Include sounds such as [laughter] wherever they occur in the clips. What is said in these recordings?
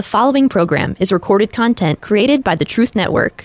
The following program is recorded content created by the Truth Network.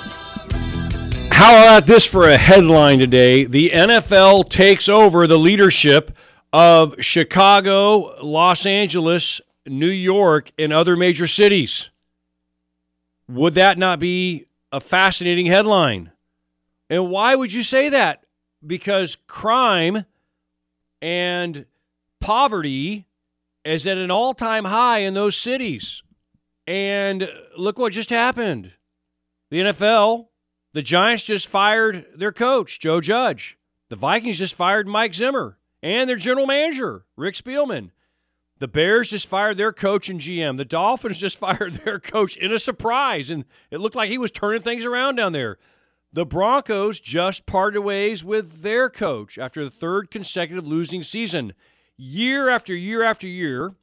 How about this for a headline today? The NFL takes over the leadership of Chicago, Los Angeles, New York, and other major cities. Would that not be a fascinating headline? And why would you say that? Because crime and poverty is at an all time high in those cities. And look what just happened. The NFL the Giants just fired their coach, Joe Judge. The Vikings just fired Mike Zimmer and their general manager, Rick Spielman. The Bears just fired their coach and GM. The Dolphins just [laughs] fired their coach in a surprise, and it looked like he was turning things around down there. The Broncos just parted ways with their coach after the third consecutive losing season. Year after year after year,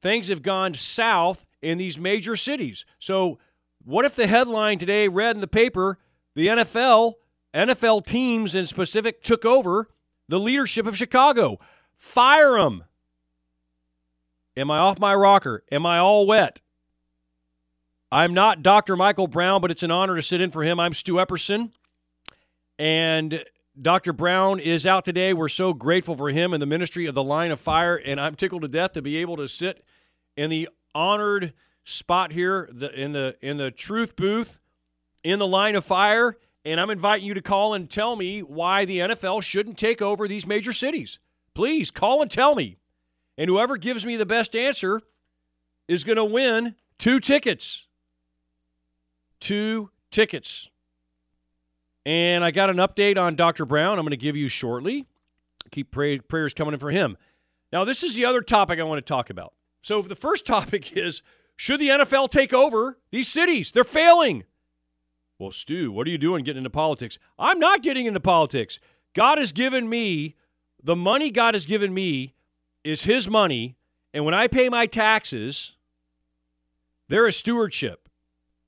things have gone south in these major cities. So, what if the headline today read in the paper the NFL, NFL teams in specific, took over the leadership of Chicago. Fire them. Am I off my rocker? Am I all wet? I'm not Dr. Michael Brown, but it's an honor to sit in for him. I'm Stu Epperson. And Dr. Brown is out today. We're so grateful for him and the ministry of the Line of Fire. And I'm tickled to death to be able to sit in the honored spot here in the in the truth booth in the line of fire, and I'm inviting you to call and tell me why the NFL shouldn't take over these major cities. Please call and tell me. And whoever gives me the best answer is going to win two tickets. Two tickets. And I got an update on Dr. Brown I'm going to give you shortly. Keep pray- prayers coming in for him. Now, this is the other topic I want to talk about. So, the first [laughs] topic is should the NFL take over these cities? They're failing. Well, Stu, what are you doing getting into politics? I'm not getting into politics. God has given me the money God has given me is his money, and when I pay my taxes, they're a stewardship.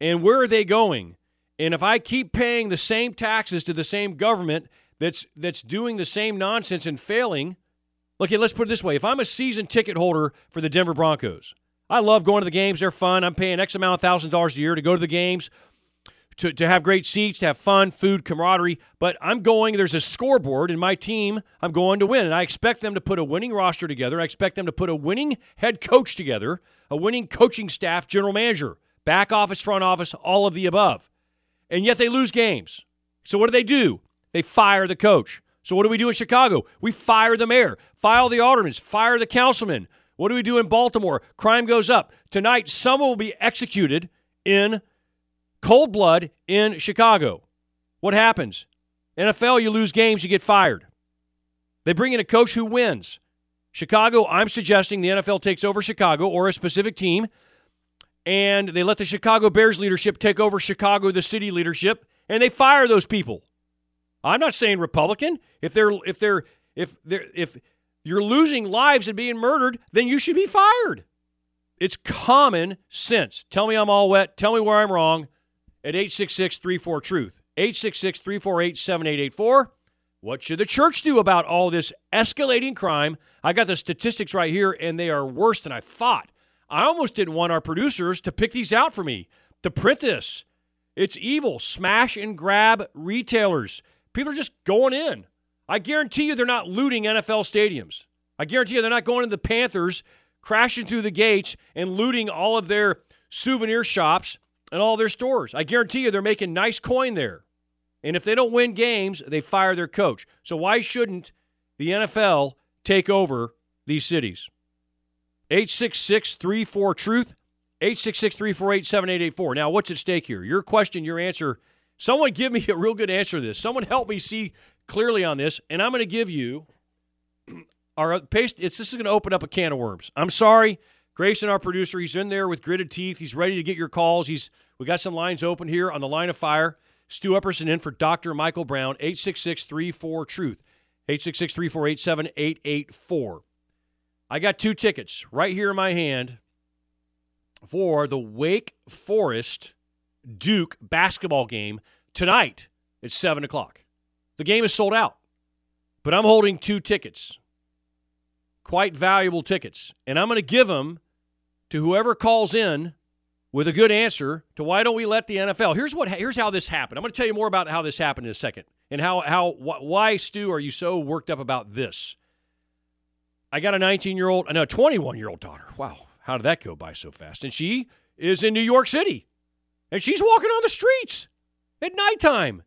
And where are they going? And if I keep paying the same taxes to the same government that's that's doing the same nonsense and failing, okay, let's put it this way. If I'm a season ticket holder for the Denver Broncos, I love going to the games. They're fun. I'm paying X amount of thousand dollars a year to go to the games to, to have great seats, to have fun, food, camaraderie. But I'm going, there's a scoreboard in my team. I'm going to win. And I expect them to put a winning roster together. I expect them to put a winning head coach together, a winning coaching staff, general manager, back office, front office, all of the above. And yet they lose games. So what do they do? They fire the coach. So what do we do in Chicago? We fire the mayor, fire the aldermen, fire the councilman. What do we do in Baltimore? Crime goes up. Tonight, someone will be executed in Cold blood in Chicago. What happens? NFL, you lose games, you get fired. They bring in a coach who wins. Chicago, I'm suggesting the NFL takes over Chicago or a specific team, and they let the Chicago Bears leadership take over Chicago, the city leadership, and they fire those people. I'm not saying Republican. If they're if they're if they're if you're losing lives and being murdered, then you should be fired. It's common sense. Tell me I'm all wet. Tell me where I'm wrong at 866 34 Truth. 866 348 7884. What should the church do about all this escalating crime? I got the statistics right here, and they are worse than I thought. I almost didn't want our producers to pick these out for me, to print this. It's evil. Smash and grab retailers. People are just going in. I guarantee you they're not looting NFL stadiums. I guarantee you they're not going to the Panthers, crashing through the gates, and looting all of their souvenir shops and all their stores. I guarantee you they're making nice coin there. And if they don't win games, they fire their coach. So why shouldn't the NFL take over these cities? 866 34 Truth, 866 348 7884. Now, what's at stake here? Your question, your answer. Someone give me a real good answer to this. Someone help me see clearly on this. And I'm going to give you [clears throat] our paste. It's, this is going to open up a can of worms. I'm sorry. Grayson, our producer, he's in there with gritted teeth. He's ready to get your calls. He's we got some lines open here on the line of fire. Stu Epperson in for Dr. Michael Brown, 866 34 Truth, 866 348 7884. I got two tickets right here in my hand for the Wake Forest Duke basketball game tonight at 7 o'clock. The game is sold out, but I'm holding two tickets, quite valuable tickets, and I'm going to give them to whoever calls in with a good answer to why don't we let the NFL. Here's what here's how this happened. I'm going to tell you more about how this happened in a second and how how wh- why Stu are you so worked up about this? I got a 19 year old, no, 21 year old daughter. Wow, how did that go by so fast? And she is in New York City, and she's walking on the streets at nighttime.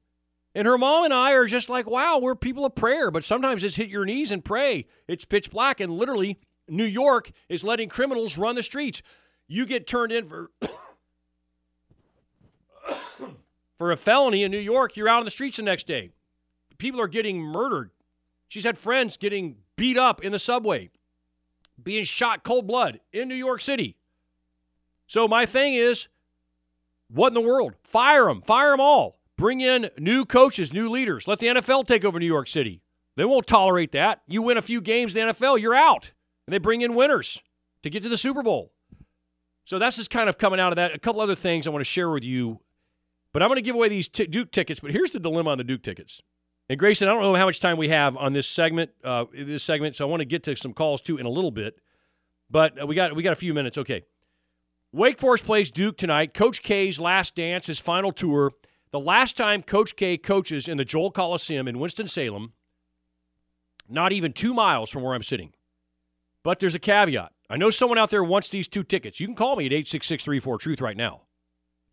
And her mom and I are just like, wow, we're people of prayer, but sometimes it's hit your knees and pray. It's pitch black, and literally New York is letting criminals run the streets. You get turned in for [coughs] for a felony in New York, you're out on the streets the next day. People are getting murdered. She's had friends getting beat up in the subway, being shot cold blood in New York City. So my thing is, what in the world? Fire them. Fire them all. Bring in new coaches, new leaders. Let the NFL take over New York City. They won't tolerate that. You win a few games in the NFL, you're out. And they bring in winners to get to the Super Bowl. So that's just kind of coming out of that. A couple other things I want to share with you. But I'm going to give away these t- Duke tickets. But here's the dilemma on the Duke tickets. And Grayson, I don't know how much time we have on this segment. Uh, this segment, so I want to get to some calls too in a little bit. But uh, we got we got a few minutes. Okay. Wake Forest plays Duke tonight. Coach K's last dance, his final tour. The last time Coach K coaches in the Joel Coliseum in Winston Salem, not even two miles from where I'm sitting. But there's a caveat. I know someone out there wants these two tickets. You can call me at 86634 Truth right now.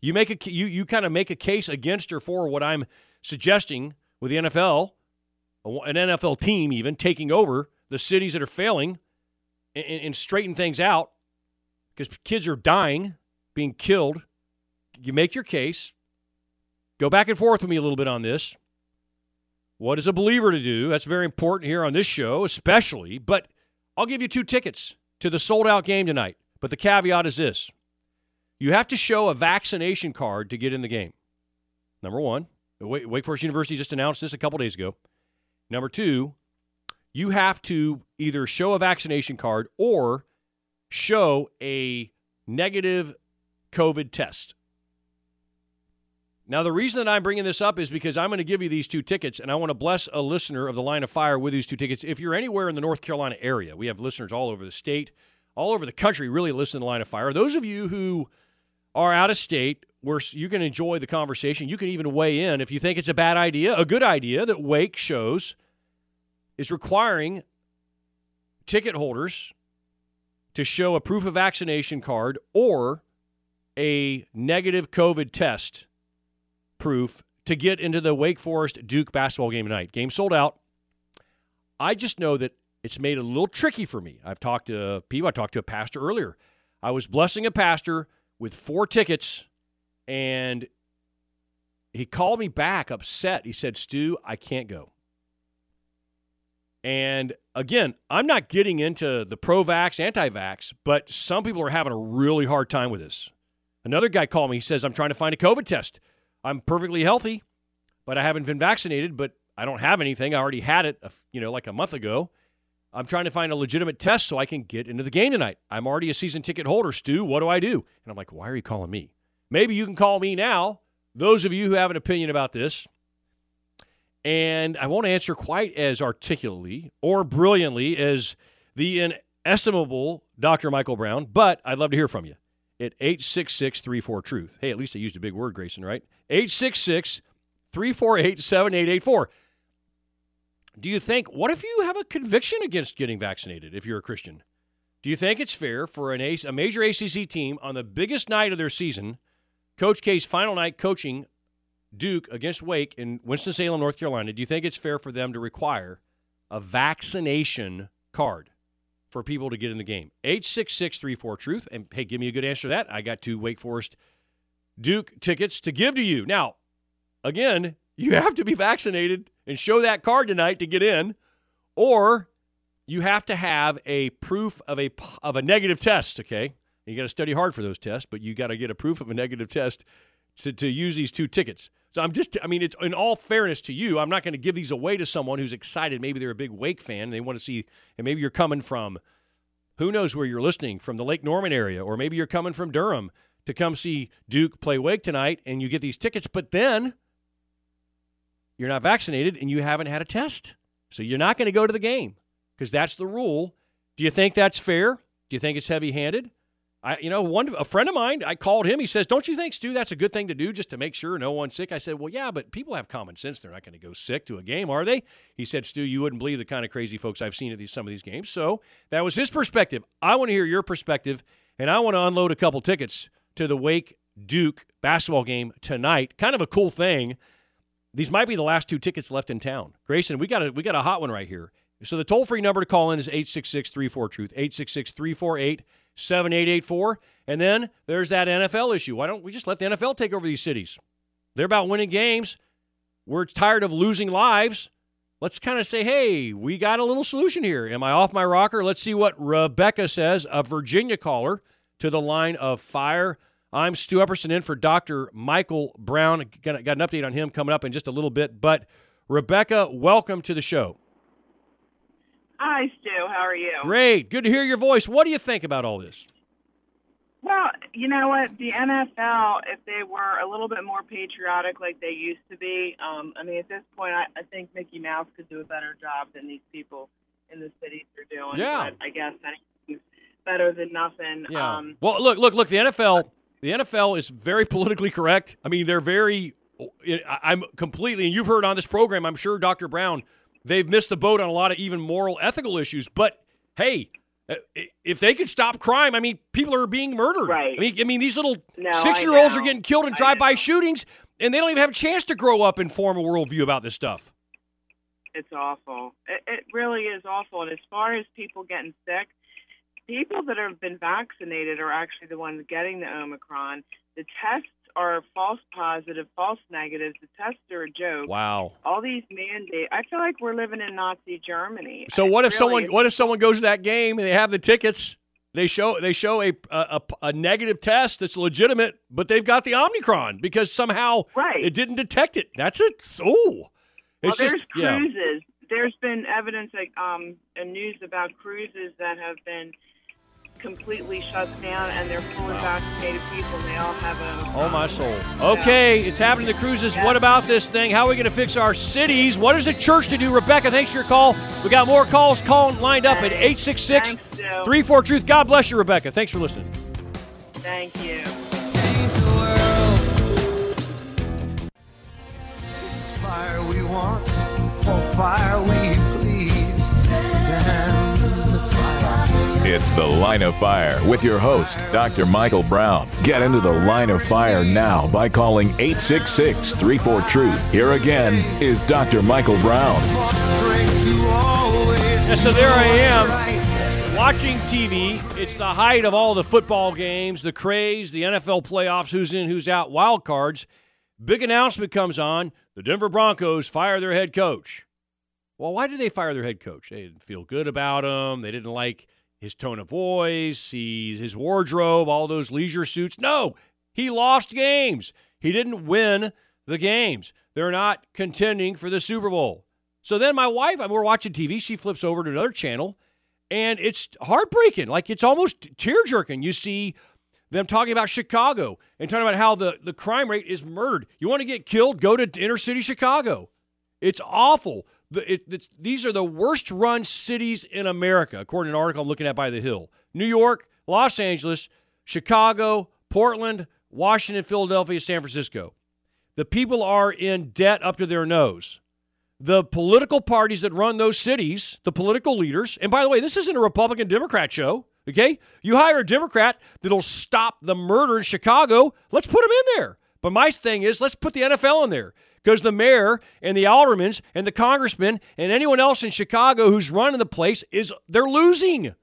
You make a you you kind of make a case against or for what I'm suggesting with the NFL, an NFL team even taking over the cities that are failing and, and straighten things out because kids are dying, being killed. You make your case. Go back and forth with me a little bit on this. What is a believer to do? That's very important here on this show, especially. But I'll give you two tickets to the sold out game tonight. But the caveat is this you have to show a vaccination card to get in the game. Number one, Wake Forest University just announced this a couple days ago. Number two, you have to either show a vaccination card or show a negative COVID test. Now, the reason that I'm bringing this up is because I'm going to give you these two tickets, and I want to bless a listener of the line of fire with these two tickets. If you're anywhere in the North Carolina area, we have listeners all over the state, all over the country, really listen to the line of fire. Those of you who are out of state, where you can enjoy the conversation, you can even weigh in if you think it's a bad idea, a good idea that Wake shows is requiring ticket holders to show a proof of vaccination card or a negative COVID test proof to get into the Wake Forest Duke basketball game tonight. Game sold out. I just know that it's made it a little tricky for me. I've talked to people, I talked to a pastor earlier. I was blessing a pastor with four tickets, and he called me back upset. He said, Stu, I can't go. And again, I'm not getting into the pro vax, anti vax, but some people are having a really hard time with this. Another guy called me. He says, I'm trying to find a COVID test. I'm perfectly healthy, but I haven't been vaccinated, but I don't have anything. I already had it, you know, like a month ago. I'm trying to find a legitimate test so I can get into the game tonight. I'm already a season ticket holder, Stu. What do I do? And I'm like, why are you calling me? Maybe you can call me now, those of you who have an opinion about this. And I won't answer quite as articulately or brilliantly as the inestimable Dr. Michael Brown, but I'd love to hear from you at 866 34 Truth. Hey, at least I used a big word, Grayson, right? 866 348 7884. Do you think, what if you have a conviction against getting vaccinated if you're a Christian? Do you think it's fair for an a major ACC team on the biggest night of their season, Coach K's final night coaching Duke against Wake in Winston-Salem, North Carolina, do you think it's fair for them to require a vaccination card? for people to get in the game. 86634 Truth. And hey, give me a good answer to that. I got two Wake Forest Duke tickets to give to you. Now, again, you have to be vaccinated and show that card tonight to get in, or you have to have a proof of a of a negative test. Okay, you got to study hard for those tests, but you got to get a proof of a negative test to, to use these two tickets. So I'm just, I mean, it's in all fairness to you, I'm not going to give these away to someone who's excited. Maybe they're a big Wake fan and they want to see, and maybe you're coming from, who knows where you're listening from the Lake Norman area, or maybe you're coming from Durham to come see Duke play Wake tonight, and you get these tickets, but then you're not vaccinated and you haven't had a test, so you're not going to go to the game because that's the rule. Do you think that's fair? Do you think it's heavy-handed? I, you know, one a friend of mine, I called him. He says, "Don't you think, Stu, that's a good thing to do just to make sure no one's sick?" I said, "Well, yeah, but people have common sense. They're not going to go sick to a game, are they?" He said, "Stu, you wouldn't believe the kind of crazy folks I've seen at these some of these games." So that was his perspective. I want to hear your perspective, and I want to unload a couple tickets to the Wake Duke basketball game tonight. Kind of a cool thing. These might be the last two tickets left in town. Grayson, we got a we got a hot one right here. So the toll free number to call in is 866 34 Truth, 866 348 7884. And then there's that NFL issue. Why don't we just let the NFL take over these cities? They're about winning games. We're tired of losing lives. Let's kind of say, hey, we got a little solution here. Am I off my rocker? Let's see what Rebecca says, a Virginia caller to the line of fire. I'm Stu Epperson in for Dr. Michael Brown. Got, got an update on him coming up in just a little bit. But Rebecca, welcome to the show. Hi, Stu. How are you? Great. Good to hear your voice. What do you think about all this? Well, you know what? The NFL, if they were a little bit more patriotic like they used to be, um, I mean, at this point, I, I think Mickey Mouse could do a better job than these people in the cities are doing. Yeah. But I guess anything's better than nothing. Yeah. Um, well, look, look, look. The NFL, the NFL is very politically correct. I mean, they're very. I'm completely, and you've heard on this program, I'm sure, Dr. Brown, they've missed the boat on a lot of even moral, ethical issues. But hey, uh, if they could stop crime, I mean, people are being murdered. Right. I mean, I mean, these little No, six-year-olds are getting killed in drive-by shootings, and they don't even have a chance to grow up and form a worldview about this stuff. it's awful. It, it really is awful. And as far as people getting sick, people that have been vaccinated are actually the ones getting the Omicron. The tests are false positive, false negatives. The tests are a joke. Wow. All these mandates. I feel like we're living in Nazi Germany. So what if really someone what if someone goes to that game and they have the tickets? They show they show a a, a negative test that's legitimate, but they've got the Omicron because somehow Right. it didn't detect it. That's it. Oh, Well, it's just yeah. cruises. There's been evidence, like um, and news about cruises that have been completely shuts down, and they're full of vaccinated people, and they all have a. Oh my um, soul. Okay, it's happening to cruises. What about this thing? How are we going to fix our cities? What is the church to do? Rebecca, thanks for your call. We got more calls calling lined up at 866 Thanks, Stu. 34 Truth. God bless you, Rebecca. Thanks for listening. Thank you. Fire we want, for fire we It's The Line of Fire with your host, Dr. Michael Brown. Get into the line of fire now by calling 866 34 Truth. Here again is Dr. Michael Brown. Yeah, so there I am. Watching TV, it's the height of all the football games, the craze, the NFL playoffs, who's in, who's out, wild cards. Big announcement comes on. The Denver Broncos fire their head coach. Well, why did they fire their head coach? They didn't feel good about him. They didn't like his tone of voice, he, his wardrobe, all those leisure suits. No, he lost games. He didn't win the games. They're not contending for the Super Bowl. So then my wife, we're watching TV. She flips over to another channel, and it's heartbreaking. Like it's almost tear jerking. You see them talking about Chicago and talking about how the, the crime rate is murdered. You want to get killed? Go to inner city Chicago. It's awful. These are the worst run cities in America, according to an article I'm looking at by The Hill. New York, Los Angeles, Chicago, Portland, Washington, Philadelphia, San Francisco. The people are in debt up to their nose. The political parties that run those cities, the political leaders, and by the way, this isn't a Republican Democrat show, okay? You hire a Democrat that'll stop the murder in Chicago, let's put him in there. But my thing is, let's put the NFL in there because the mayor and the aldermans and the congressmen and anyone else in Chicago who's running the place is they're losing.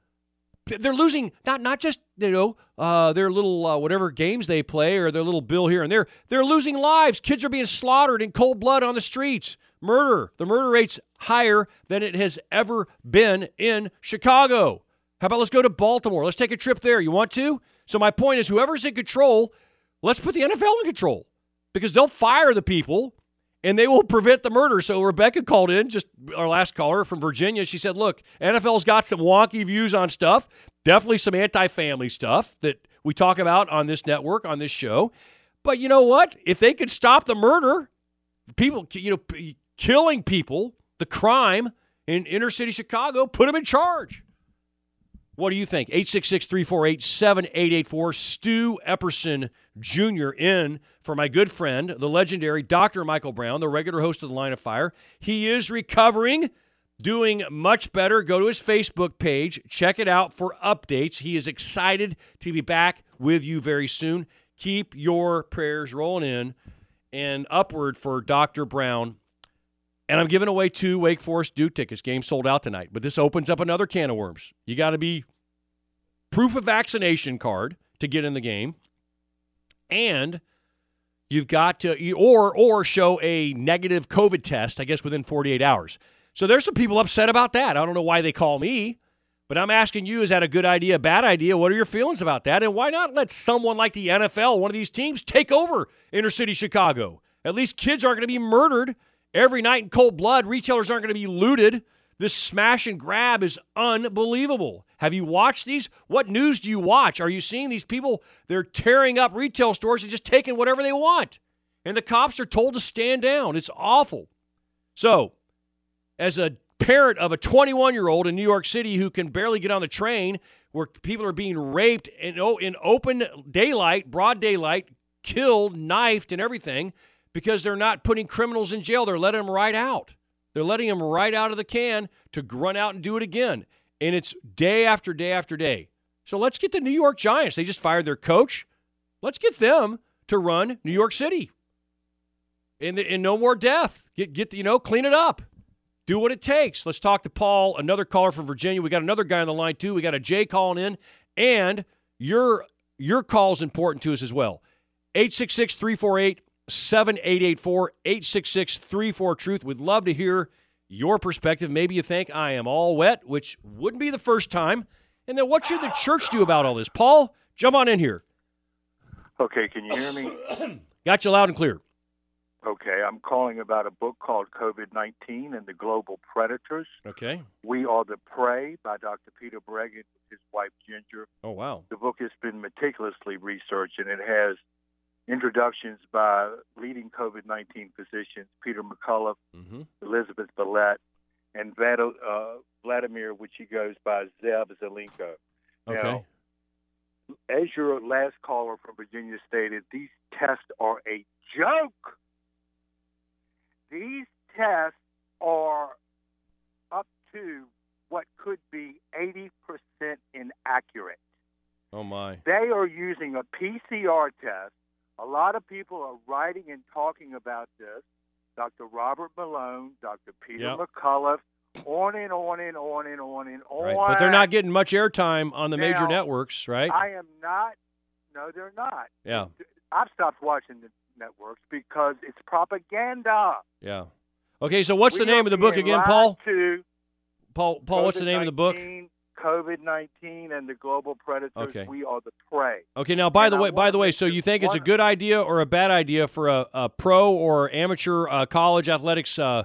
They're losing not not just you know uh, their little uh, whatever games they play or their little bill here and there. They're losing lives. Kids are being slaughtered in cold blood on the streets. murder. The murder rate's higher than it has ever been in Chicago. How about let's go to Baltimore? Let's take a trip there. You want to? So my point is, whoever's in control, let's put the NFL in control because they'll fire the people and they will prevent the murder. So Rebecca called in, just our last caller from Virginia. She said, "Look, NFL's got some wonky views on stuff. Definitely some anti-family stuff that we talk about on this network, on this show. But you know what? If they could stop the murder, people, you know, killing people, the crime in inner city Chicago, put them in charge." What do you think? 866 348 7884. Stu Epperson Jr. in for my good friend, the legendary Dr. Michael Brown, the regular host of The Line of Fire. He is recovering, doing much better. Go to his Facebook page, check it out for updates. He is excited to be back with you very soon. Keep your prayers rolling in and upward for Dr. Brown. And I'm giving away two Wake Forest Duke tickets. Game sold out tonight, but this opens up another can of worms. You got to be proof of vaccination card to get in the game, and you've got to or or show a negative COVID test. I guess within 48 hours. So there's some people upset about that. I don't know why they call me, but I'm asking you: Is that a good idea, bad idea? What are your feelings about that? And why not let someone like the NFL, one of these teams, take over inner city Chicago? At least kids aren't going to be murdered every night in cold blood. Retailers aren't going to be looted. This smash and grab is unbelievable. Have you watched these? What news do you watch? Are you seeing these people? They're tearing up retail stores and just taking whatever they want. And the cops are told to stand down. It's awful. So, as a parent of a 21 year old in New York City who can barely get on the train, where people are being raped in, in open daylight, broad daylight, killed, knifed, and everything because they're not putting criminals in jail. They're letting them right out. They're letting them right out of the can to run out and do it again. And it's day after day after day. So let's get the New York Giants. They just fired their coach. Let's get them to run New York City. And, and no more death. Get, get you know, clean it up. Do what it takes. Let's talk to Paul, another caller from Virginia. We got another guy on the line too. We got a Jay calling in, and your your call is important to us as well. 866 348 7884 866 34 Truth. We'd love to hear your perspective. Maybe you think I am all wet, which wouldn't be the first time. And then what should the church do about all this? Paul, jump on in here. Okay, can you hear me? [coughs] Got you loud and clear. Okay, I'm calling about a book called COVID 19 and the Global Predators. Okay. We Are the Prey by Dr. Peter with his wife Ginger. Oh, wow. The book has been meticulously researched and it has introductions by leading COVID 19 physicians Peter McCullough, Mm-hmm. Elizabeth Vliet, and uh, Vladimir, which he goes by Zev Zelenko. Okay. Now, as your last caller from Virginia stated, these tests are a joke. These tests are up to what could be 80% inaccurate. Oh, my. They are using a PCR test. A lot of people are writing and talking about this. Dr. Robert Malone, Dr. Peter Yep. McCullough, on and on and on and on and on. Right. But they're not getting much airtime on the major networks, right? I am not. No, they're not. Yeah. I've stopped watching the networks because it's propaganda. Yeah. Okay, so what's the name of the book again, Paul? Paul, Paul, what's the name of the book? COVID nineteen and the global predators. Okay. We are the prey. Okay, now by And the I way, by the way, so you think it's a good idea or a bad idea for a, a pro or amateur uh, college athletics uh,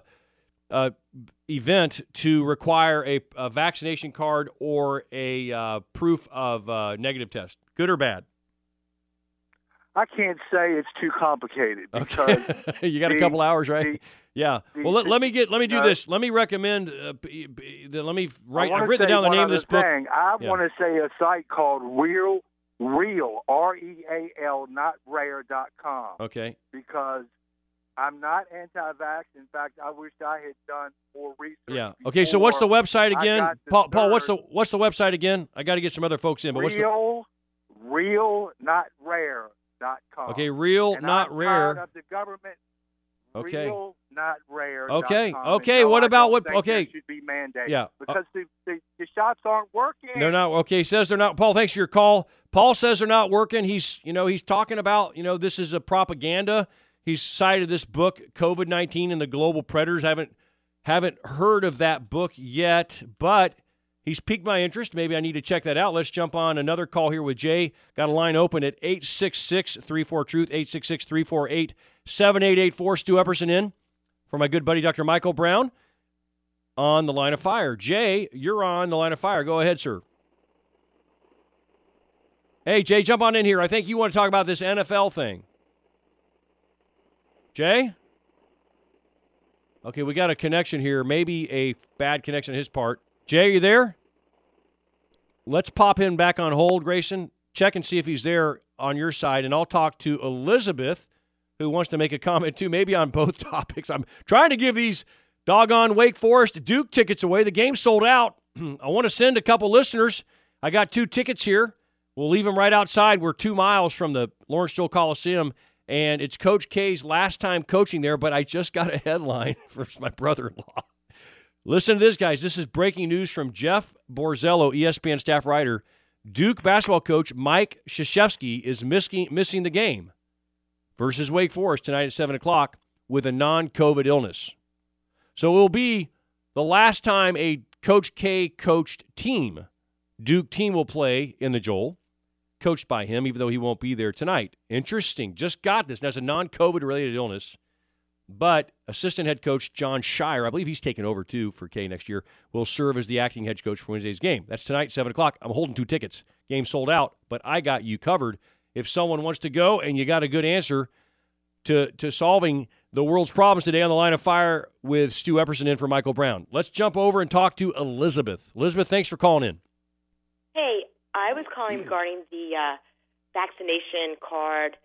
uh, event to require a, a vaccination card or a uh, proof of uh, negative test? Good or bad? I can't say it's too complicated because Okay, [laughs] you got a couple hours, right? the- yeah. the- well, let, let me get let me do uh, this. Let me recommend. Uh, b- b- let me write. I've written down the name of this book. Thing. I Yeah. want to say a site called Real Real R E A L not rare dot com Okay. because I'm not anti-vax. In fact, I wish I had done more research. Yeah. Okay. So what's the website again, Paul? Paul, what's the what's the website again? I got to get some other folks in, but what's the Real Real not rare okay? Real, And not I'm rare. the government. Okay. Real, not rare. Okay, okay, no, what I about what- okay. should be mandated. Yeah, uh, because the, the the shots aren't working. They're not okay. He says they're not. Paul, thanks for your call. Paul says they're not working. He's you know he's talking about you know this is a propaganda. He's cited this book, COVID nineteen and the Global Predators. I haven't haven't heard of that book yet, but he's piqued my interest. Maybe I need to check that out. Let's jump on another call here with Jay. Got a line open at 866 34 Truth, 866 348 7884. Stu Epperson in for my good buddy Dr. Michael Brown on the line of fire. Jay, you're on the line of fire. Go ahead, sir. Hey, Jay, jump on in here. I think you want to talk about this NFL thing. Jay? Okay, we got a connection here. Maybe a bad connection on his part. Jay, are you there? Let's pop him back on hold, Grayson. Check and see if he's there on your side, and I'll talk to Elizabeth, who wants to make a comment too, maybe on both [laughs] topics. I'm trying to give these doggone Wake Forest Duke tickets away. The game sold out. [clears throat] I want to send a couple listeners. I got two tickets here. We'll leave them right outside. We're two miles from the Lawrence Joel Coliseum, and it's Coach K's last time coaching there. But I just got a [laughs] headline from my brother-in-law. Listen to this, guys. This is breaking news from Jeff Borzello, ESPN staff writer. Duke basketball coach Mike Krzyzewski is missing missing the game versus Wake Forest tonight at seven o'clock with a non-COVID illness. So it will be the last time a Coach K coached team, Duke team, will play in the Joel, coached by him, even though he won't be there tonight. Interesting. Just got this. That's a non COVID related illness. But assistant head coach Jon Scheyer, I believe he's taking over too for K next year, will serve as the acting head coach for Wednesday's game. That's tonight, 7 o'clock. I'm holding two tickets. Game sold out, but I got you covered. If someone wants to go and you got a good answer to, to solving the world's problems today on the line of fire with Stu Epperson in for Michael Brown. Let's jump over and talk to Elizabeth. Elizabeth, thanks for calling in. Hey, I was calling regarding the uh, vaccination card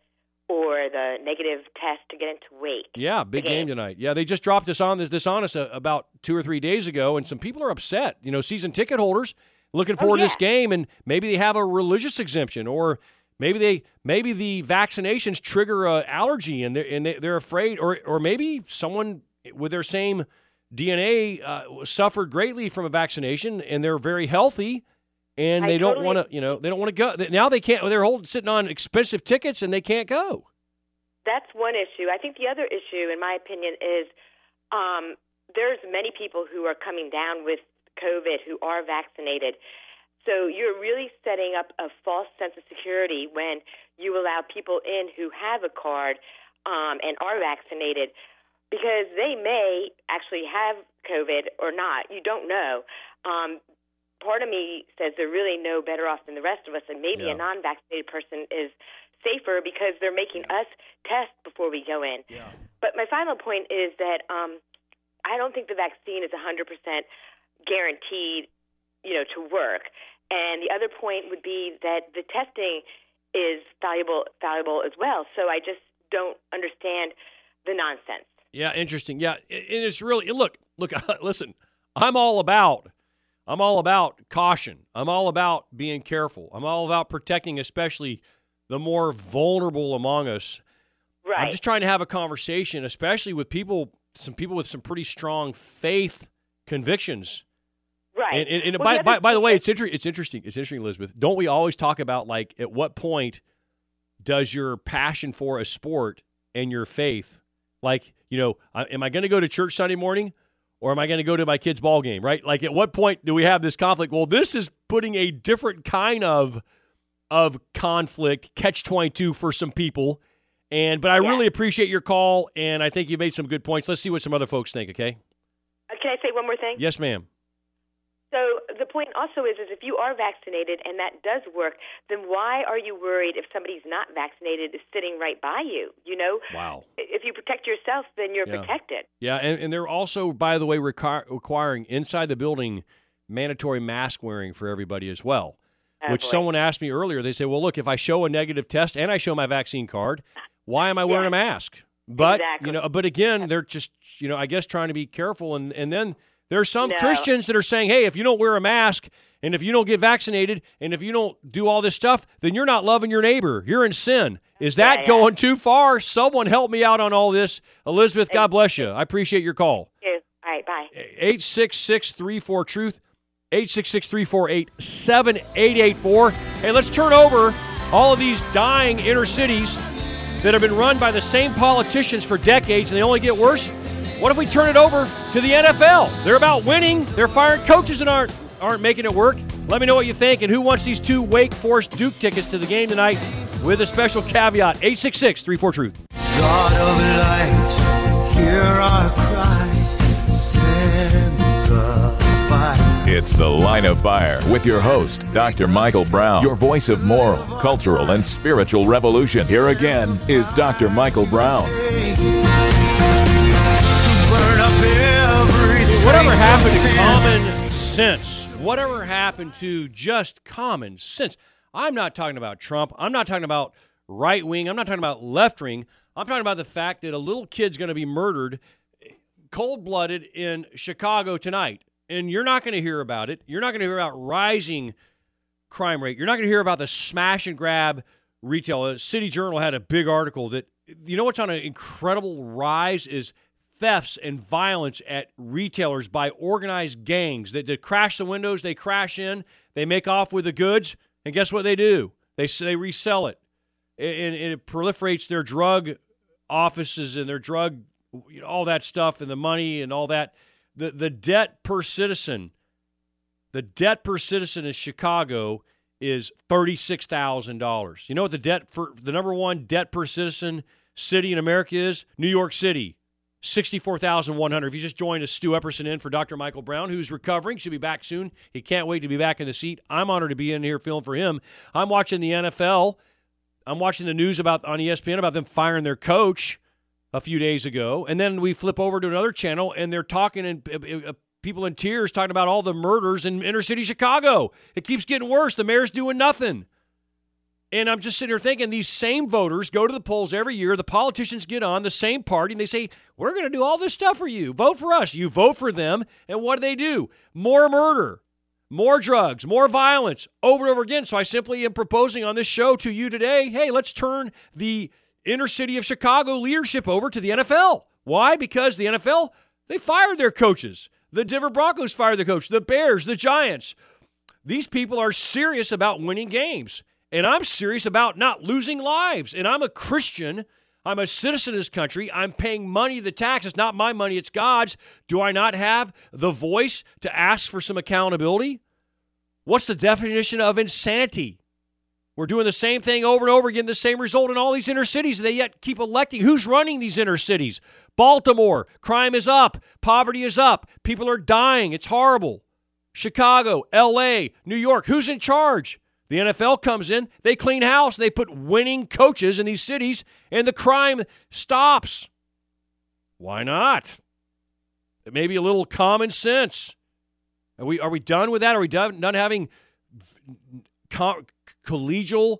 or the negative test to get into Wake. Yeah, big game game. tonight. Yeah, they just dropped this on this, this on us uh, about two or three days ago, and some people are upset. You know, season ticket holders looking forward to this game, and maybe they have a religious exemption, or maybe they maybe the vaccinations trigger a allergy, and they're and they, they're afraid, or or maybe someone with their same DNA uh, suffered greatly from a vaccination, and they're very healthy. And I they don't totally- want to, you know, they don't want to go. Now they can't. They're holding, sitting on expensive tickets, and they can't go. That's one issue. I think the other issue, in my opinion, is um, there's many people who are coming down with COVID who are vaccinated. So you're really setting up a false sense of security when you allow people in who have a card um, and are vaccinated because they may actually have COVID or not. You don't know. Um, part of me says they're really no better off than the rest of us, and maybe Yeah. a non-vaccinated person is safer because they're making us test before we go in. Yeah. But my final point is that um, I don't think the vaccine is 100% guaranteed, you know, to work. And the other point would be that the testing is valuable, valuable as well. So I just don't understand the nonsense. Yeah, interesting. Yeah, it, it is really look, look. [laughs] Listen, I'm all about, I'm all about caution. I'm all about being careful. I'm all about protecting, especially the more vulnerable among us. Right. I'm just trying to have a conversation, especially with people, some people with some pretty strong faith convictions. right. And, and, and Well, by, the by, by the way, it's inter- it's interesting. It's interesting, Elizabeth. Don't we always talk about like at what point does your passion for a sport and your faith, like you know, am I going to go to church Sunday morning, or am I going to go to my kid's ball game? Right? Like at what point do we have this conflict? Well, this is putting a different kind of of conflict, catch twenty two for some people. And but I Yeah. really appreciate your call, and I think you made some good points. Let's see what some other folks think. Okay? Uh, Can I say one more thing? Yes, ma'am. So the point also is, is if you are vaccinated and that does work, then why are you worried if somebody's not vaccinated is sitting right by you? You know, Wow. if you protect yourself, then you're Yeah. protected. Yeah, and, and they're also, by the way, requir- requiring inside the building mandatory mask wearing for everybody as well. Oh, which boy. someone asked me earlier. They say, well, look, if I show a negative test and I show my vaccine card, why am I wearing Yeah. a mask? But Exactly. you know, but again, they're just you know, I guess trying to be careful, and and then there's some No. Christians that are saying, hey, if you don't wear a mask and if you don't get vaccinated and if you don't do all this stuff, then you're not loving your neighbor. You're in sin. Is that Yeah, yeah. going too far? Someone help me out on all this. Elizabeth, God bless you. I appreciate your call. Too. All right, bye. 866 34 Truth, 866 348 7884. Hey, let's turn over all of these dying inner cities that have been run by the same politicians for decades and they only get worse? What if we turn it over to the NFL? They're about winning. They're firing coaches and aren't aren't making it work. Let me know what you think and who wants these two Wake Forest Duke tickets to the game tonight with a special caveat 866 34 Truth. God of light, hear our cry. Send the fire. It's The Line of Fire with your host, Dr. Michael Brown, your voice of moral, cultural, and spiritual revolution. Here again is Dr. Michael Brown. Whatever happened to common sense? Whatever happened to just common sense? I'm not talking about Trump. I'm not talking about right wing. I'm not talking about left wing. I'm talking about the fact that a little kid's going to be murdered cold blooded in Chicago tonight. And you're not going to hear about it. You're not going to hear about rising crime rate. You're not going to hear about the smash and grab retail. City Journal had a big article that you know what's on an incredible rise is thefts and violence at retailers by organized gangs that, that crash the windows, they crash in, they make off with the goods, and guess what they do? They they resell it, and, and it proliferates their drug offices and their drug, you know, all that stuff, and the money and all that. The the debt per citizen, the debt per citizen in Chicago is thirty six thousand dollars. You know what the debt for the number one debt per citizen city in America is? New York City. 64,100. If you just joined us, Stu Epperson in for Dr. Michael Brown, who's recovering, should be back soon. He can't wait to be back in the seat. I'm honored to be in here filling for him. I'm watching the NFL. I'm watching the news about on ESPN about them firing their coach a few days ago, and then we flip over to another channel and they're talking and uh, uh, people in tears talking about all the murders in inner city Chicago. It keeps getting worse. The mayor's doing nothing. And I'm just sitting here thinking these same voters go to the polls every year. The politicians get on the same party and they say, We're going to do all this stuff for you. Vote for us. You vote for them. And what do they do? More murder, more drugs, more violence over and over again. So I simply am proposing on this show to you today hey, let's turn the inner city of Chicago leadership over to the NFL. Why? Because the NFL, they fired their coaches. The Denver Broncos fired their coach, the Bears, the Giants. These people are serious about winning games. And I'm serious about not losing lives. And I'm a Christian. I'm a citizen of this country. I'm paying money, the tax. It's not my money, it's God's. Do I not have the voice to ask for some accountability? What's the definition of insanity? We're doing the same thing over and over again, the same result in all these inner cities. They yet keep electing. Who's running these inner cities? Baltimore, crime is up, poverty is up, people are dying. It's horrible. Chicago, LA, New York, who's in charge? The NFL comes in, they clean house, they put winning coaches in these cities, and the crime stops. Why not? Maybe a little common sense. Are we are we done with that? Are we done, done having co- collegial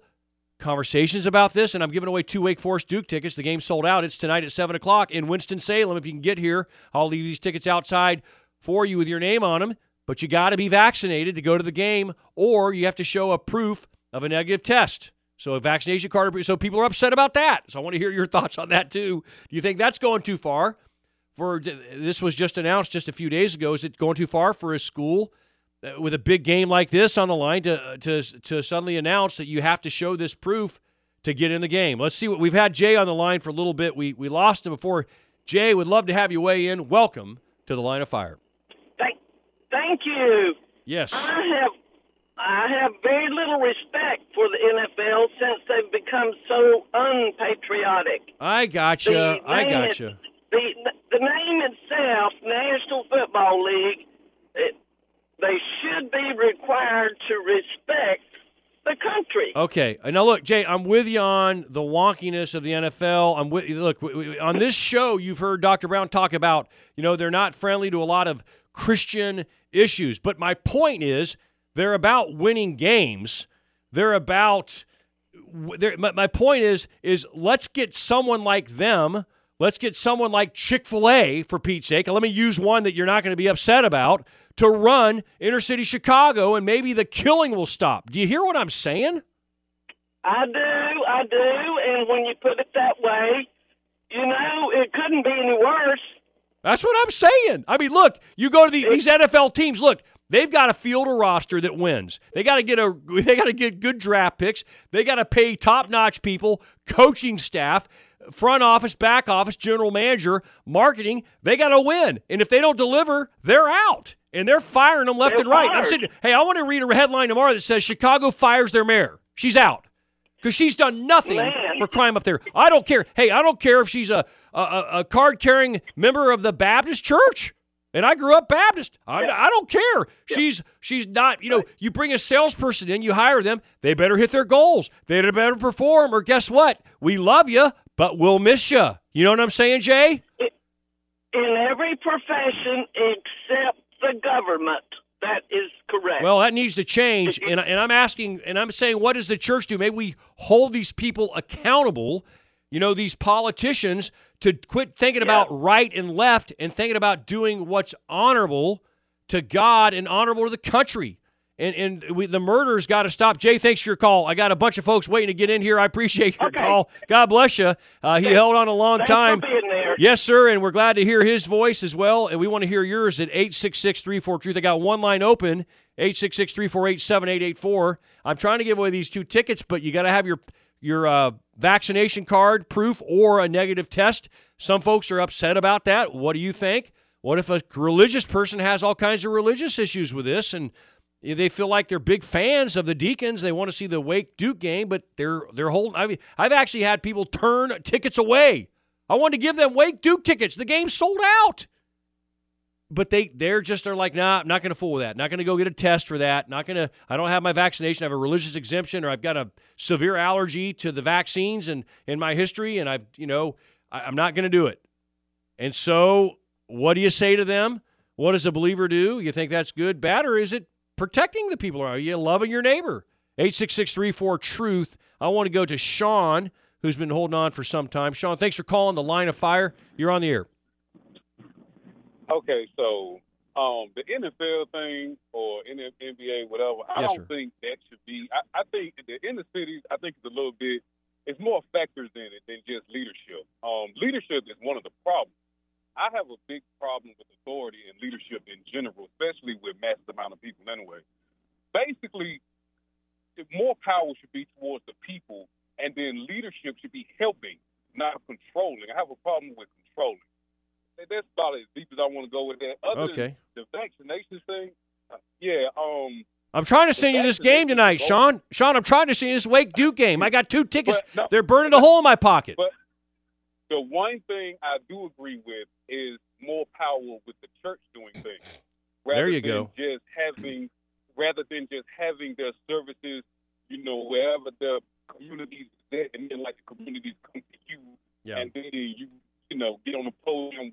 conversations about this? And I'm giving away two Wake Forest Duke tickets. The game's sold out. It's tonight at seven o'clock in Winston Salem. If you can get here, I'll leave these tickets outside for you with your name on them. But you got to be vaccinated to go to the game, or you have to show a proof of a negative test. So a vaccination card. So people are upset about that. So I want to hear your [laughs] thoughts on that too. Do you think that's going too far? For this was just announced just a few days ago. Is it going too far for a school uh, with a big game like this on the line to to to suddenly announce that you have to show this proof to get in the game? Let's see what we've had Jay on the line for a little bit. We we lost him before. Jay would love to have you weigh in. Welcome to the line of fire. Thank, you. Yes. I have I have very little respect for the NFL since they've become so unpatriotic. I gotcha. I gotcha. is- The the name itself, National Football League, it, they should be required to respect the country. Okay. Uh, Now look, Jay, I'm with you on the wonkiness of the NFL. I'm with you. look on this show. You've heard Dr. Brown talk about you know they're not friendly to a lot of Christian issues, but my point is they're about winning games. They're about. they're- My, my point is is let's get someone like them. Let's get someone like Chick fil A, for Pete's sake. Let me use one that you're not going to be upset about to run inner city Chicago, and maybe the killing will stop. Do you hear what I'm saying? I do, I do, and when you put it that way, you know it couldn't be any worse. That's what I'm saying. I mean, look, you go to the, these NFL teams. Look, They've got to field a roster that wins. They got to get a [laughs] they got to get good draft picks. They got to pay top-notch people, coaching staff, front office, back office, general manager, marketing. They got to win. And if they don't deliver, they're out. And they're firing them left They're and right. I'm fired. sitting, hey, I want to read a headline tomorrow that says Chicago fires their mayor. She's out because she's done nothing Man. for crime up there. I don't care. Hey, I don't care if she's a a, a- card carrying member of the Baptist church. And I grew up Baptist. I, I don't care. She's she's not. You know, you bring a salesperson in, you hire them. They better hit their goals. They better perform. Or guess what? We love you, but we'll miss you. You know what I'm saying, Jay? In every profession except the government. That is correct. Well, that needs to change. And, and I'm asking, and I'm saying, what does the church do? Maybe we hold these people accountable, you know, these politicians, to quit thinking about right and left and thinking about doing what's honorable to God and honorable to the country. And, and we, the murder's got to stop. Jay, thanks for your call. I got a bunch of folks waiting to get in here. I appreciate your Okay. call. God bless you. Uh, he held on a long Thanks time. for being there. Yes, sir, and we're glad to hear his voice as well. And we want to hear yours at 866 34 Truth. I got one line open 866 348 7884. I'm trying to give away these two tickets, but you got to have your your uh, vaccination card proof or a negative test. Some folks are upset about that. What do you think? What if a religious person has all kinds of religious issues with this and they feel like they're big fans of the Deacons. They want to see the Wake Duke game, but they're they're holding. I mean, I've actually had people turn tickets away. I wanted to give them Wake Duke tickets. The game sold out. But they they're just they're like, nah, I'm not going to fool with that. Not going to go get a test for that. Not going to. I don't have my vaccination. I have a religious exemption, or I've got a severe allergy to the vaccines and in my history, and I've you know I, I'm not going to do it. And so, what do you say to them? What does a believer do? You think that's good, bad, or is it protecting the people around you, loving your neighbor? 86634 Truth. I want to go to Sean, who's been holding on for some time. Sean, thanks for calling the line of fire. You're on the air. Okay, so um, the NFL thing or NBA, whatever, I Yes, don't sir. think that should be. I, I think the in the cities, I think it's a little bit. It's more factors in it than just leadership. Um, leadership is one of the problems. I have a big problem with authority and leadership in general, especially with massive amount of people. Anyway, basically, more power should be towards the people, and then leadership should be helping, not controlling. I have a problem with controlling. That's about as deep as I want to go with that. Other Okay. the vaccination thing, uh, yeah. Um, I'm trying to send you this game tonight, Sean. Sean, I'm trying to send you this Wake Duke game. I got two tickets. No, They're burning a hole in my pocket. But the one thing I do agree with is more power with the church doing things. Rather There you than go. Just having, rather than just having their services, you know, wherever the communities is at, and then like the communities come to you, Yeah. and then you, you know, get on the podium.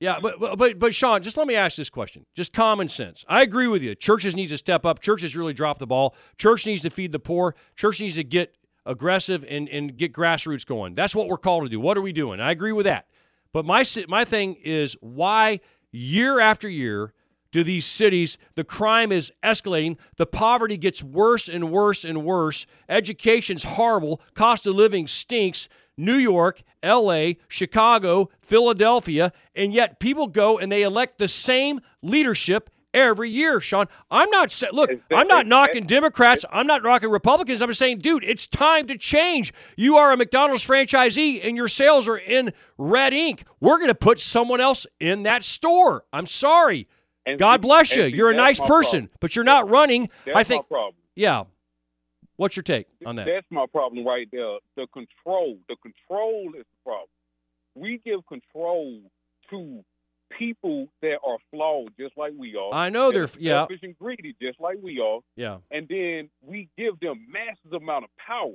Yeah, but, but but but Sean, just let me ask this question. Just common sense. I agree with you. Churches need to step up. Churches really drop the ball. Church needs to feed the poor. Church needs to get aggressive and and get grassroots going. That's what we're called to do. What are we doing? I agree with that. But my my thing is why year after year do these cities the crime is escalating, the poverty gets worse and worse and worse, education's horrible, cost of living stinks. New York, LA, Chicago, Philadelphia, and yet people go and they elect the same leadership every year, Sean. I'm not look, I'm not knocking Democrats, I'm not knocking Republicans. I'm just saying, dude, it's time to change. You are a McDonald's franchisee and your sales are in red ink. We're going to put someone else in that store. I'm sorry. God bless you. You're a nice person, but you're not running. I think. Yeah. What's your take on that? That's my problem right there. The control. The control is the problem. We give control to people that are flawed just like we are. I know they're- are yeah. selfish and greedy just like we are. Yeah. And then we give them massive amount of power.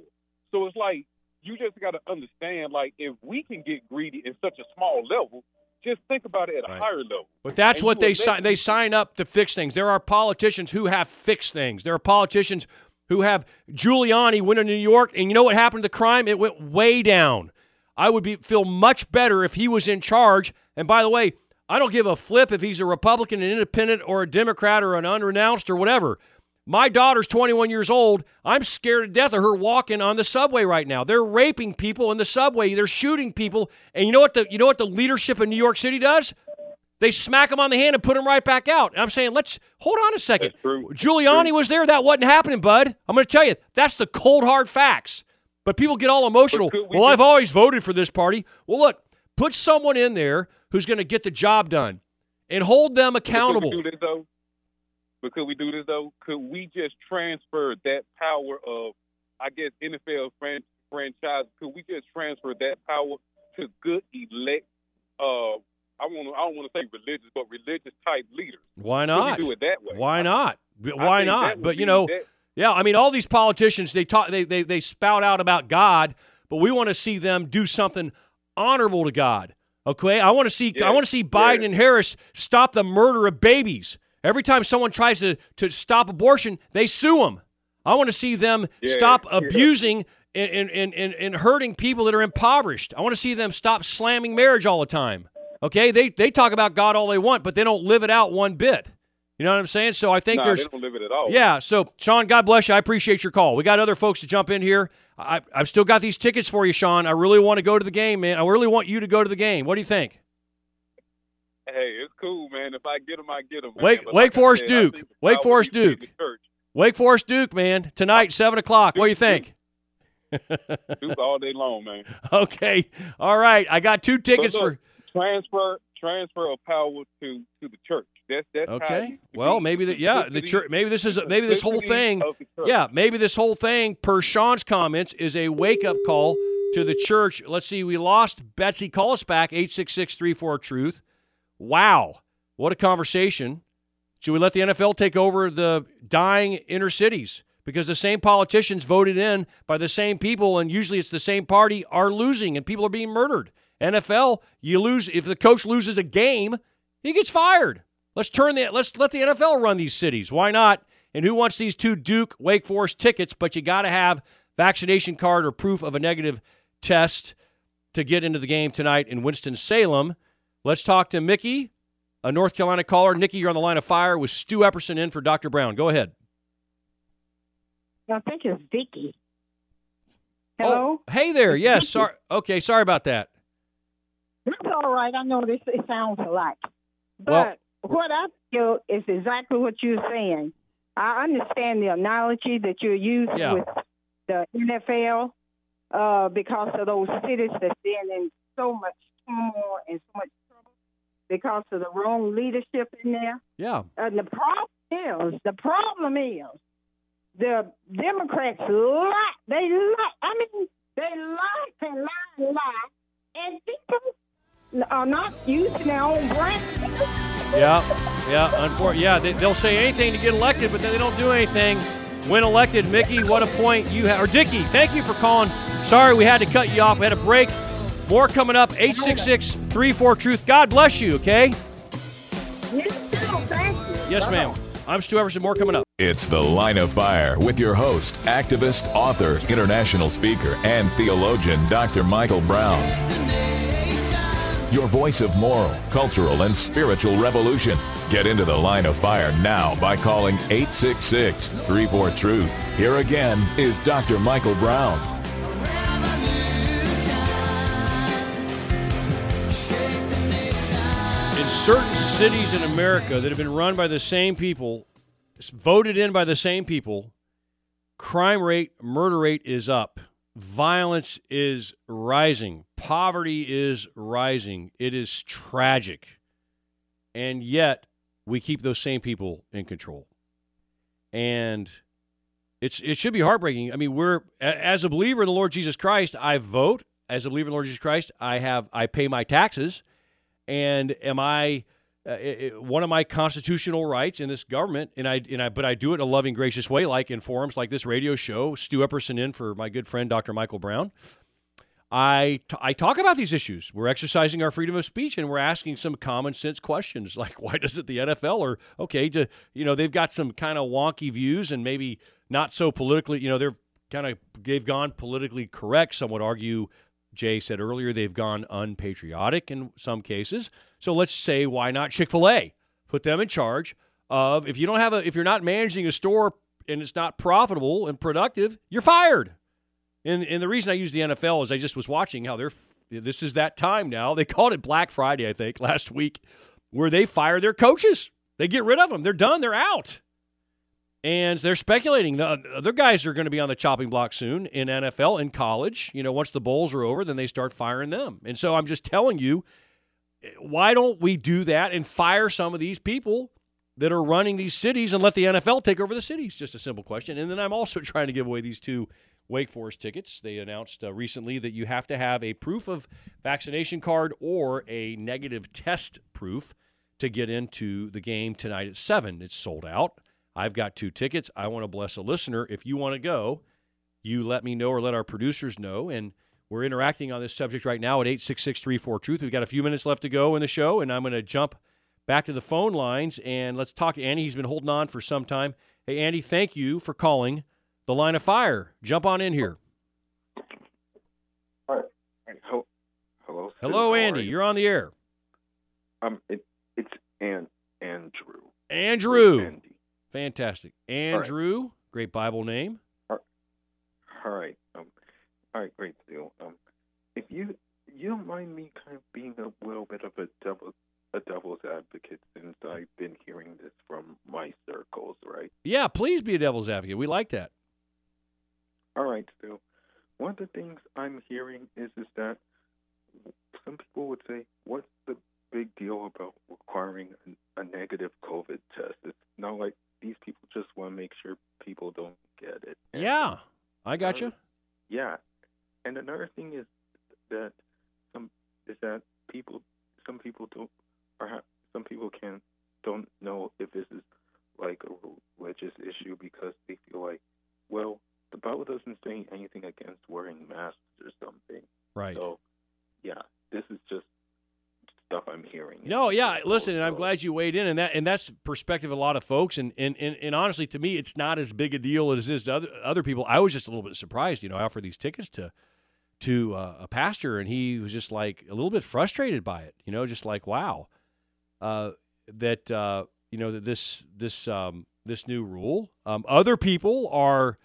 So it's like you just got to understand, like if we can get greedy in such a small level, just think about it at a higher level. But that's And what they sign. They sign up to fix things. There are politicians who have fixed things. There are politicians who have Giuliani went to New York, and you know what happened to crime? It went way down. I would be feel much better if he was in charge. And by the way, I don't give a flip if he's a Republican, an independent, or a Democrat, or an unrenounced, or whatever. My daughter's 21 years old. I'm scared to death of her walking on the subway right now. They're raping people in the subway. They're shooting people. And you know what the you know what the leadership in New York City does? they smack them on the hand and put them right back out. And I'm saying, let's hold on a second. Giuliani was there. That wasn't happening, bud. I'm going to tell you, that's the cold hard facts. But people get all emotional. We well, I've always voted for this party. Well, look, put someone in there who's going to get the job done and hold them accountable. But could we do this though? But could we do this though? Could we just transfer that power of, I guess, NFL fran- franchise? Could we just transfer that power to good elect? Uh, I want. I don't want to say religious, but religious type leaders. Why not? do it that way? Why not? Why not? But you know, that- yeah, I mean, all these politicians they talk, they they they spout out about God, but we want to see them do something honorable to God. Okay, I want to see I want to see Biden yeah. and Harris stop the murder of babies. Every time someone tries to to stop abortion, they sue them. I want to see them Yeah, stop abusing and, and, and, and, and hurting people that are impoverished. I want to see them stop slamming marriage all the time. Okay, they they talk about God all they want, but they don't live it out one bit. You know what I'm saying? So I think Nah, there's they don't live it at all. yeah. So, Sean, God bless you. I appreciate your call. We got other folks to jump in here. I, I've still got these tickets for you, Sean. I really want to go to the game, man. I really want you to go to the game. What do you think? Hey, it's cool, man. If I get them, I get them. Wake- Wake like Forest said, Duke. Wake Forest needs to be Duke. Wake Forest Duke, man. Tonight, 7 o'clock. What do you think? Duke all day long, man. [laughs] okay. All right. I got two tickets for. transfer transfer of power to to the church. That's that's Okay. Well, maybe that. Yeah, the church. Maybe this is. Maybe this whole thing. the. Yeah, maybe this whole thing, per Sean's comments, is a wake up call to the church. Let's see. We lost Betsy. Call us back. Eight six six three four Truth. Wow, what a conversation. Should we let the NFL take over the dying inner cities? Because the same politicians voted in by the same people, and usually it's the same party, are losing and people are being murdered. NFL, you lose if the coach loses a game, he gets fired. Let's turn the let's let the NFL run these cities. Why not? And who wants these two Duke Wake Forest tickets? But you got to have vaccination card or proof of a negative test to get into the game tonight in Winston Salem. Let's talk to Mickey, a North Carolina caller. Nikki, you're on the line of fire with Stu Epperson in for Dr. Brown. Go ahead. I think it's Vicky. Oh, Hello? Oh, hey there. Yes. Vicky. Sorry. Okay. Sorry about that. That's all right. I know this it sounds alike. But Well- what I feel is exactly what you're saying. I understand the analogy that you're using Yeah. with the NFL uh, because of those cities that's been in so much turmoil and so much trouble because of the wrong leadership in there. Yeah. And the problem is, the problem is, the Democrats lie. They lie. I mean, they lie and lie and lie, and people are not using their own brain. Yeah. Yeah. Unfor- yeah. They, they'll say anything to get elected, but then they don't do anything. When elected, Mickey, what a point you have. Or Dickie, thank you for calling. Sorry we had to cut you off. We had a break. More coming up. 866 34 Truth. God bless you, okay? You too. Thank you. Yes, ma'am. I'm Stu Epperson. More coming up. It's The Line of Fire with your host, activist, author, international speaker, and theologian, Dr. Michael Brown. Your voice of moral, cultural, and spiritual revolution. Get into The Line of Fire now by calling 866 34 Truth. Here again is Dr. Michael Brown. in certain cities in America that have been run by the same people, voted in by the same people, crime rate, murder rate is up. Violence is rising. Poverty is rising. It is tragic. And yet, we keep those same people in control. And it's it should be heartbreaking. I mean, we're as a believer in the Lord Jesus Christ, I vote. As a believer in the Lord Jesus Christ, I have I pay my taxes and am I uh, i- i- one of my constitutional rights in this government? And I and I but I do it in a loving, gracious way, like in forums like this radio show. Stu Epperson in for my good friend Dr. Michael Brown. I, t- I talk about these issues. We're exercising our freedom of speech and we're asking some common sense questions [laughs] like why doesn't the NFL or okay to you know they've got some kind of wonky views and maybe not so politically you know they're kind of they've gone politically correct. Some would argue Jay said earlier they've gone unpatriotic in some cases. So let's say why not Chick-fil-A? Put them in charge of if you don't have a if you're not managing a store and it's not profitable and productive, you're fired. And and the reason I use the NFL is I just was watching how they're this is that time now. They [laughs] called it Black Friday, I think, last week where they fire their coaches. They get rid of them. They're done. They're out. And they're speculating. The other guys are going to be on the chopping block soon in NFL, in college. You know, once the bowls are over, then they start firing them. And so I'm just telling you, why don't we do that and fire some of these people that are running these cities and let the NFL take over the cities? Just a simple question. And then I'm also [laughs] trying to give away these two Wake Forest tickets. They announced uh, recently that you have to have a proof of vaccination card or a negative test proof to get into the game tonight at 7. It's sold out. I've got two tickets. I want to bless a listener. If you want to go, you let me know or let our producers know. And we're interacting on this subject right now at 866 Truth. We've got a few minutes left to go in the show, and I'm going to jump back to the phone lines and let's talk to Andy. He's been holding on for some time. Hey, Andy, thank you for calling the line of fire. Jump on in here. All right. Hello. Hello. Hello, Andy. You're on the air. Um, it, it's An- Andrew. Andrew. Andy. Fantastic. Andrew, great Bible name. All right. Um, all right. Great deal. Um, if you you don't mind me kind of being a little bit of a devil a devil's advocate since I've been hearing this from my circles, right? Yeah, please be a devil's advocate. We like that. All right, Stu. One of the things I'm hearing is is that some people would say, "What's the big deal about requiring a, a negative COVID test?" It's not like these people just want to make sure people don't get it. And Yeah, I got you. yeah, and another thing is that some is that people, some people don't, or some people can't, don't know if this is like a religious issue because they feel like, well, the Bible doesn't say anything against wearing masks or something. Right. So, yeah, this is just stuff I'm hearing. No, yeah. Listen, and I'm glad you weighed in, and that and that's perspective of a lot of folks. And and, and, and honestly, to me, it's not as big a deal as this other other people. I was just a little bit surprised. You know, I offered these tickets to to uh, a pastor, and he was just like a little bit frustrated by it. You know, just like wow, uh, that uh, you know that this this um, this new rule. Um, other people are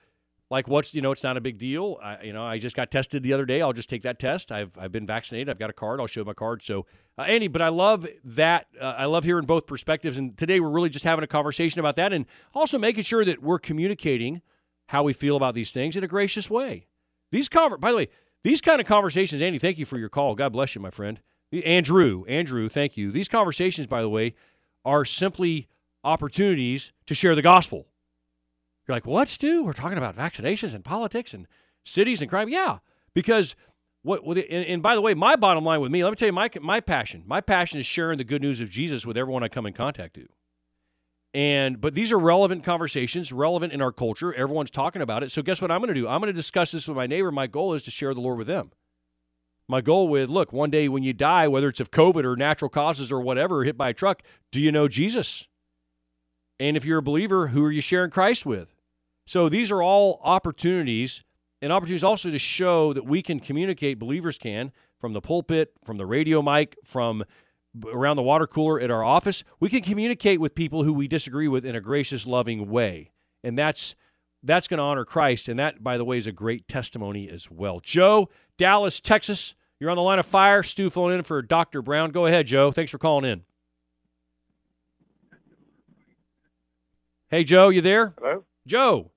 like what's you know it's not a big deal. I, you know i just got tested the other day. I'll just take that test. I've, I've been vaccinated. I've got a card. I'll show my card. So uh, andy but i love that uh, i love hearing both perspectives. And today we're really just having a conversation about that and also making sure that we're communicating how we feel about these things in a gracious way. These conver- by the way these kind of conversations andy thank you for your call. God bless you my friend. Andrew andrew thank you. These conversations by the way are simply opportunities to share the gospel you're like, what, Stu? We're talking about vaccinations and politics and cities and crime. Yeah, because what? and, and by the way, my bottom line with me, let me tell you my my passion. My passion is sharing the good news of Jesus with everyone I come in contact to. And but these are relevant conversations, relevant in our culture. Everyone's talking about it. So guess what I'm going to do? I'm going to discuss this with my neighbor. My goal is to share the Lord with them. My goal with look, one day when you die, whether it's of COVID or natural causes or whatever, hit by a truck, do you know Jesus? And if you're a believer, who are you sharing Christ with? So these are all opportunities and opportunities also to show that we can communicate, believers can, from the pulpit, from the radio mic, from around the water cooler at our office. We can communicate with people who we disagree with in a gracious, loving way. And that's that's going to honor Christ. And that, by the way, is a great testimony as well. Joe, Dallas, Texas, you're on the line of fire. Stu phone in for Dr. Brown. Go ahead, Joe. Thanks for calling in. Hey, Joe, you there? Hello? Joe.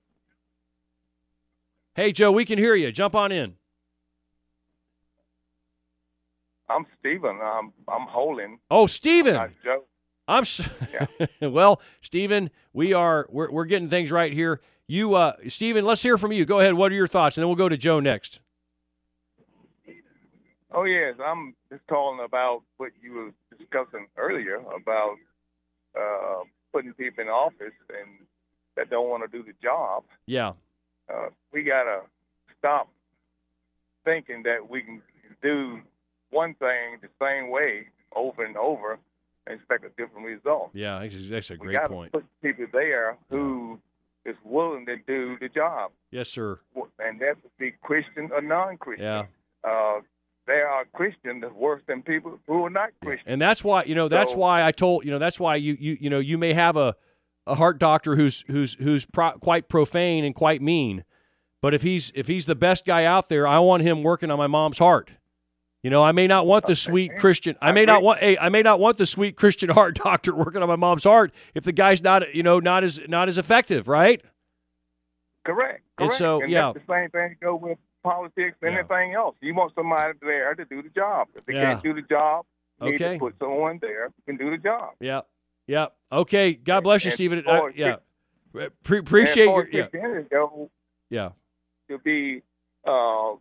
Hey, Joe, we can hear you. Jump on in. I'm Stephen. I'm I'm holding. Oh, Steven. Not Joe. I'm s [laughs] well, Stephen, we are we're, we're getting things right here. You uh Stephen, let's hear from you. Go ahead. What are your thoughts? And then we'll go to Joe next. Oh yes, I'm just calling about what you were discussing earlier about uh, putting people in office and that don't want to do the job. Yeah. Uh, we gotta stop thinking that we can do one thing the same way over and over and expect a different result. Yeah, that's, that's a we great gotta point. put people there who is willing to do the job, Yes, sir. and that would be Christian or non-Christian. Yeah. Uh, there are Christians that's worse than people who are not Christian. And that's why, you know, that's So- why I told, you know, that's why you you you know, you may have a a heart doctor who's who's who's pro- quite profane and quite mean, but if he's if he's the best guy out there, I want him working on my mom's heart. You know, I may not want the sweet Christian. I may not want. Hey, I may not want the sweet Christian [laughs] heart doctor working on my mom's heart if the guy's not, you know, not as not as effective, right? Correct. And Correct. so, yeah. that's the same thing to go with politics and Yeah. anything else. You want somebody there to do the job. If they Yeah. can't do the job, you need to put someone there who can do the job. Yeah, yeah. Okay. God bless you, Stephen. Uh, yeah. Pre- appreciate your. Yeah. to end, though, Yeah. to be uh,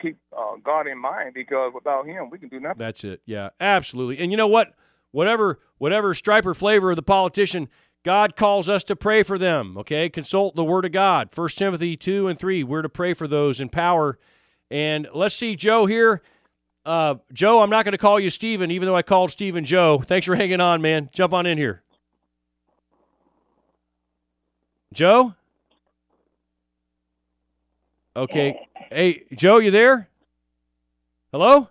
keep uh, God in mind because without Him, we can do nothing. That's it. Yeah, absolutely. And you know what? Whatever, whatever stripe or flavor of the politician, God calls us to pray for them. Okay, consult the Word of God. First Timothy two and three. We're to pray for those in power. And let's see, Joe here. Uh, Joe, I'm not going to call you Stephen, even though I called Stephen Joe. Thanks for hanging on, man. Jump on in here. Joe. Okay. Hey, Joe, you there? Hello?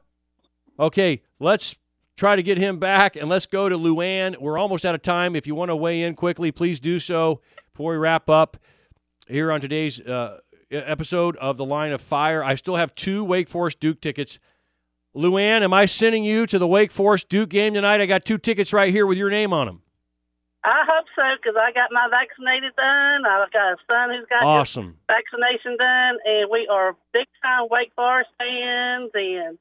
Okay, let's try to get him back and let's go to Luann. We're almost out of time. If you want to weigh in quickly, please do so before we wrap up here on today's uh, episode of The Line of Fire. I still have two Wake Forest Duke tickets. Luann, am I sending you to the Wake Forest Duke game tonight? I got two tickets right here with your name on them. I hope so because I got my vaccinated done. I've got a son who's got his Awesome. vaccination done, and we are big time Wake Forest fans. And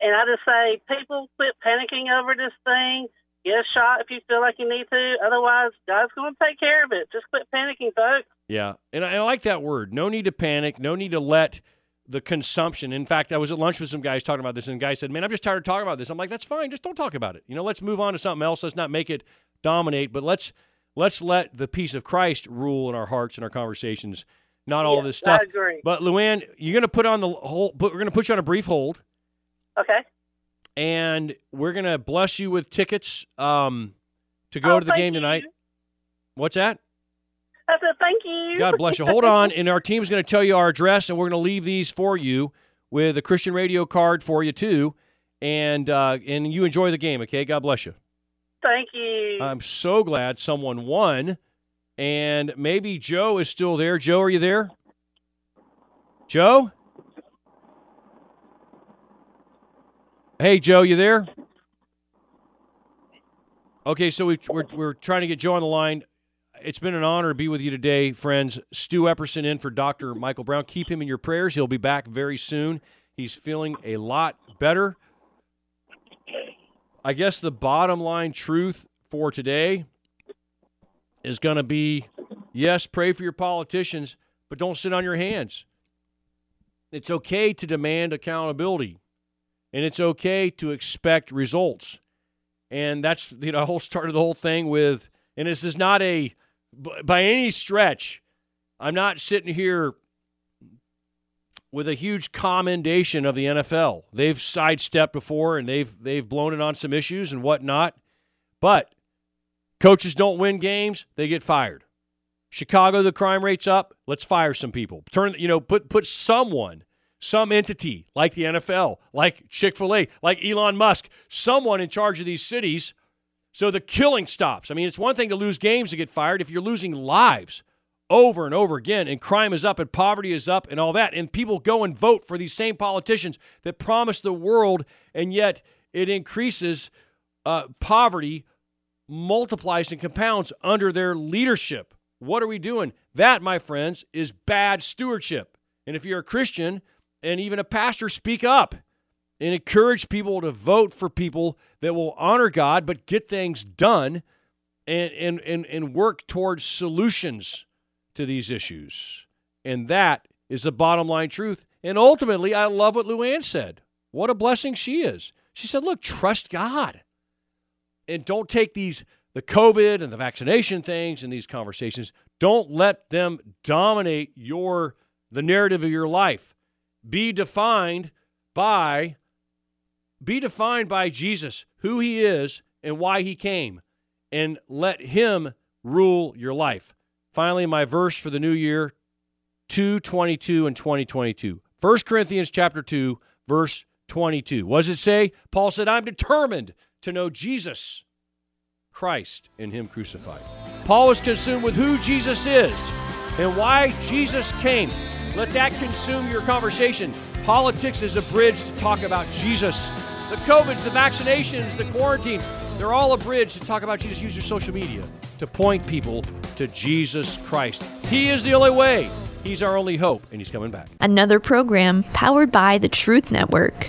and I just say, people quit panicking over this thing. Get a shot if you feel like you need to. Otherwise, God's going to take care of it. Just quit panicking, folks. Yeah, and I, I like that word. No need to panic. No need to let the consumption. In fact, I was at lunch with some guys talking about this, and the guy said, "Man, I'm just tired of talking about this." I'm like, "That's fine. Just don't talk about it. You know, let's move on to something else. Let's not make it dominate, but let's let's let the peace of Christ rule in our hearts and our conversations, not all of this Yes, I stuff." agree. But Luann, you're going to put on the whole. But we're going to put you on a brief hold, Okay. and we're going to bless you with tickets um, to go Oh, to the game tonight. What's that? Thank you. God bless you. Hold on, and our team's going to tell you our address, and we're going to leave these for you with a Christian radio card for you too, and uh, and you enjoy the game. Okay, God bless you. Thank you. I'm so glad someone won, and maybe Joe is still there. Joe, are you there? Joe. Hey, Joe, you there? Okay, so we, we're, we're trying to get Joe on the line. It's been an honor to be with you today, friends. Stu Epperson in for Dr. Michael Brown. Keep him in your prayers. He'll be back very soon. He's feeling a lot better. I guess the bottom line truth for today is going to be yes, pray for your politicians, but don't sit on your hands. It's okay to demand accountability, and it's okay to expect results. And that's you know, [laughs] the whole start of the whole thing with, and this is not a by any stretch. I'm not sitting here with a huge commendation of the NFL. They've sidestepped before and they've they've blown it on some issues and whatnot. But coaches don't win games, they get fired. Chicago, the crime rate's up. Let's fire some people. Turn you know, put put someone, some entity like the NFL, like Chick-fil-A, like Elon Musk, someone in charge of these cities so the killing stops. I mean, it's one thing to lose games to get fired if you're losing lives over and over again, and crime is up, and poverty is up, and all that. And people go and vote for these same politicians that promise the world, and yet it increases uh, poverty, multiplies and compounds under their leadership. What are we doing? That, my friends, is bad stewardship. And if you're a Christian and even a pastor, speak up and encourage people to vote for people that will honor God but get things done and, and, and, and work towards solutions to these issues. And that is the bottom line truth. And ultimately, I love what Luann said. What a blessing she is. She said, look, trust God. And don't take these, the COVID and the vaccination things and these conversations, don't let them dominate your, the narrative of your life. Be defined by, be defined by Jesus, who he is and why he came, and let him rule your life. Finally, my verse for the new year, 222 and 2022. 1 Corinthians chapter 2, verse 22. What does it say? Paul said, I'm determined to know Jesus Christ and Him crucified. Paul was consumed with who Jesus is and why Jesus came. Let that consume your conversation. Politics is a bridge to talk about Jesus. The COVIDs, the vaccinations, the quarantines, they're all a bridge to talk about Jesus. Use your social media to point people to Jesus Christ. He is the only way. He's our only hope, and He's coming back. Another program powered by the Truth Network.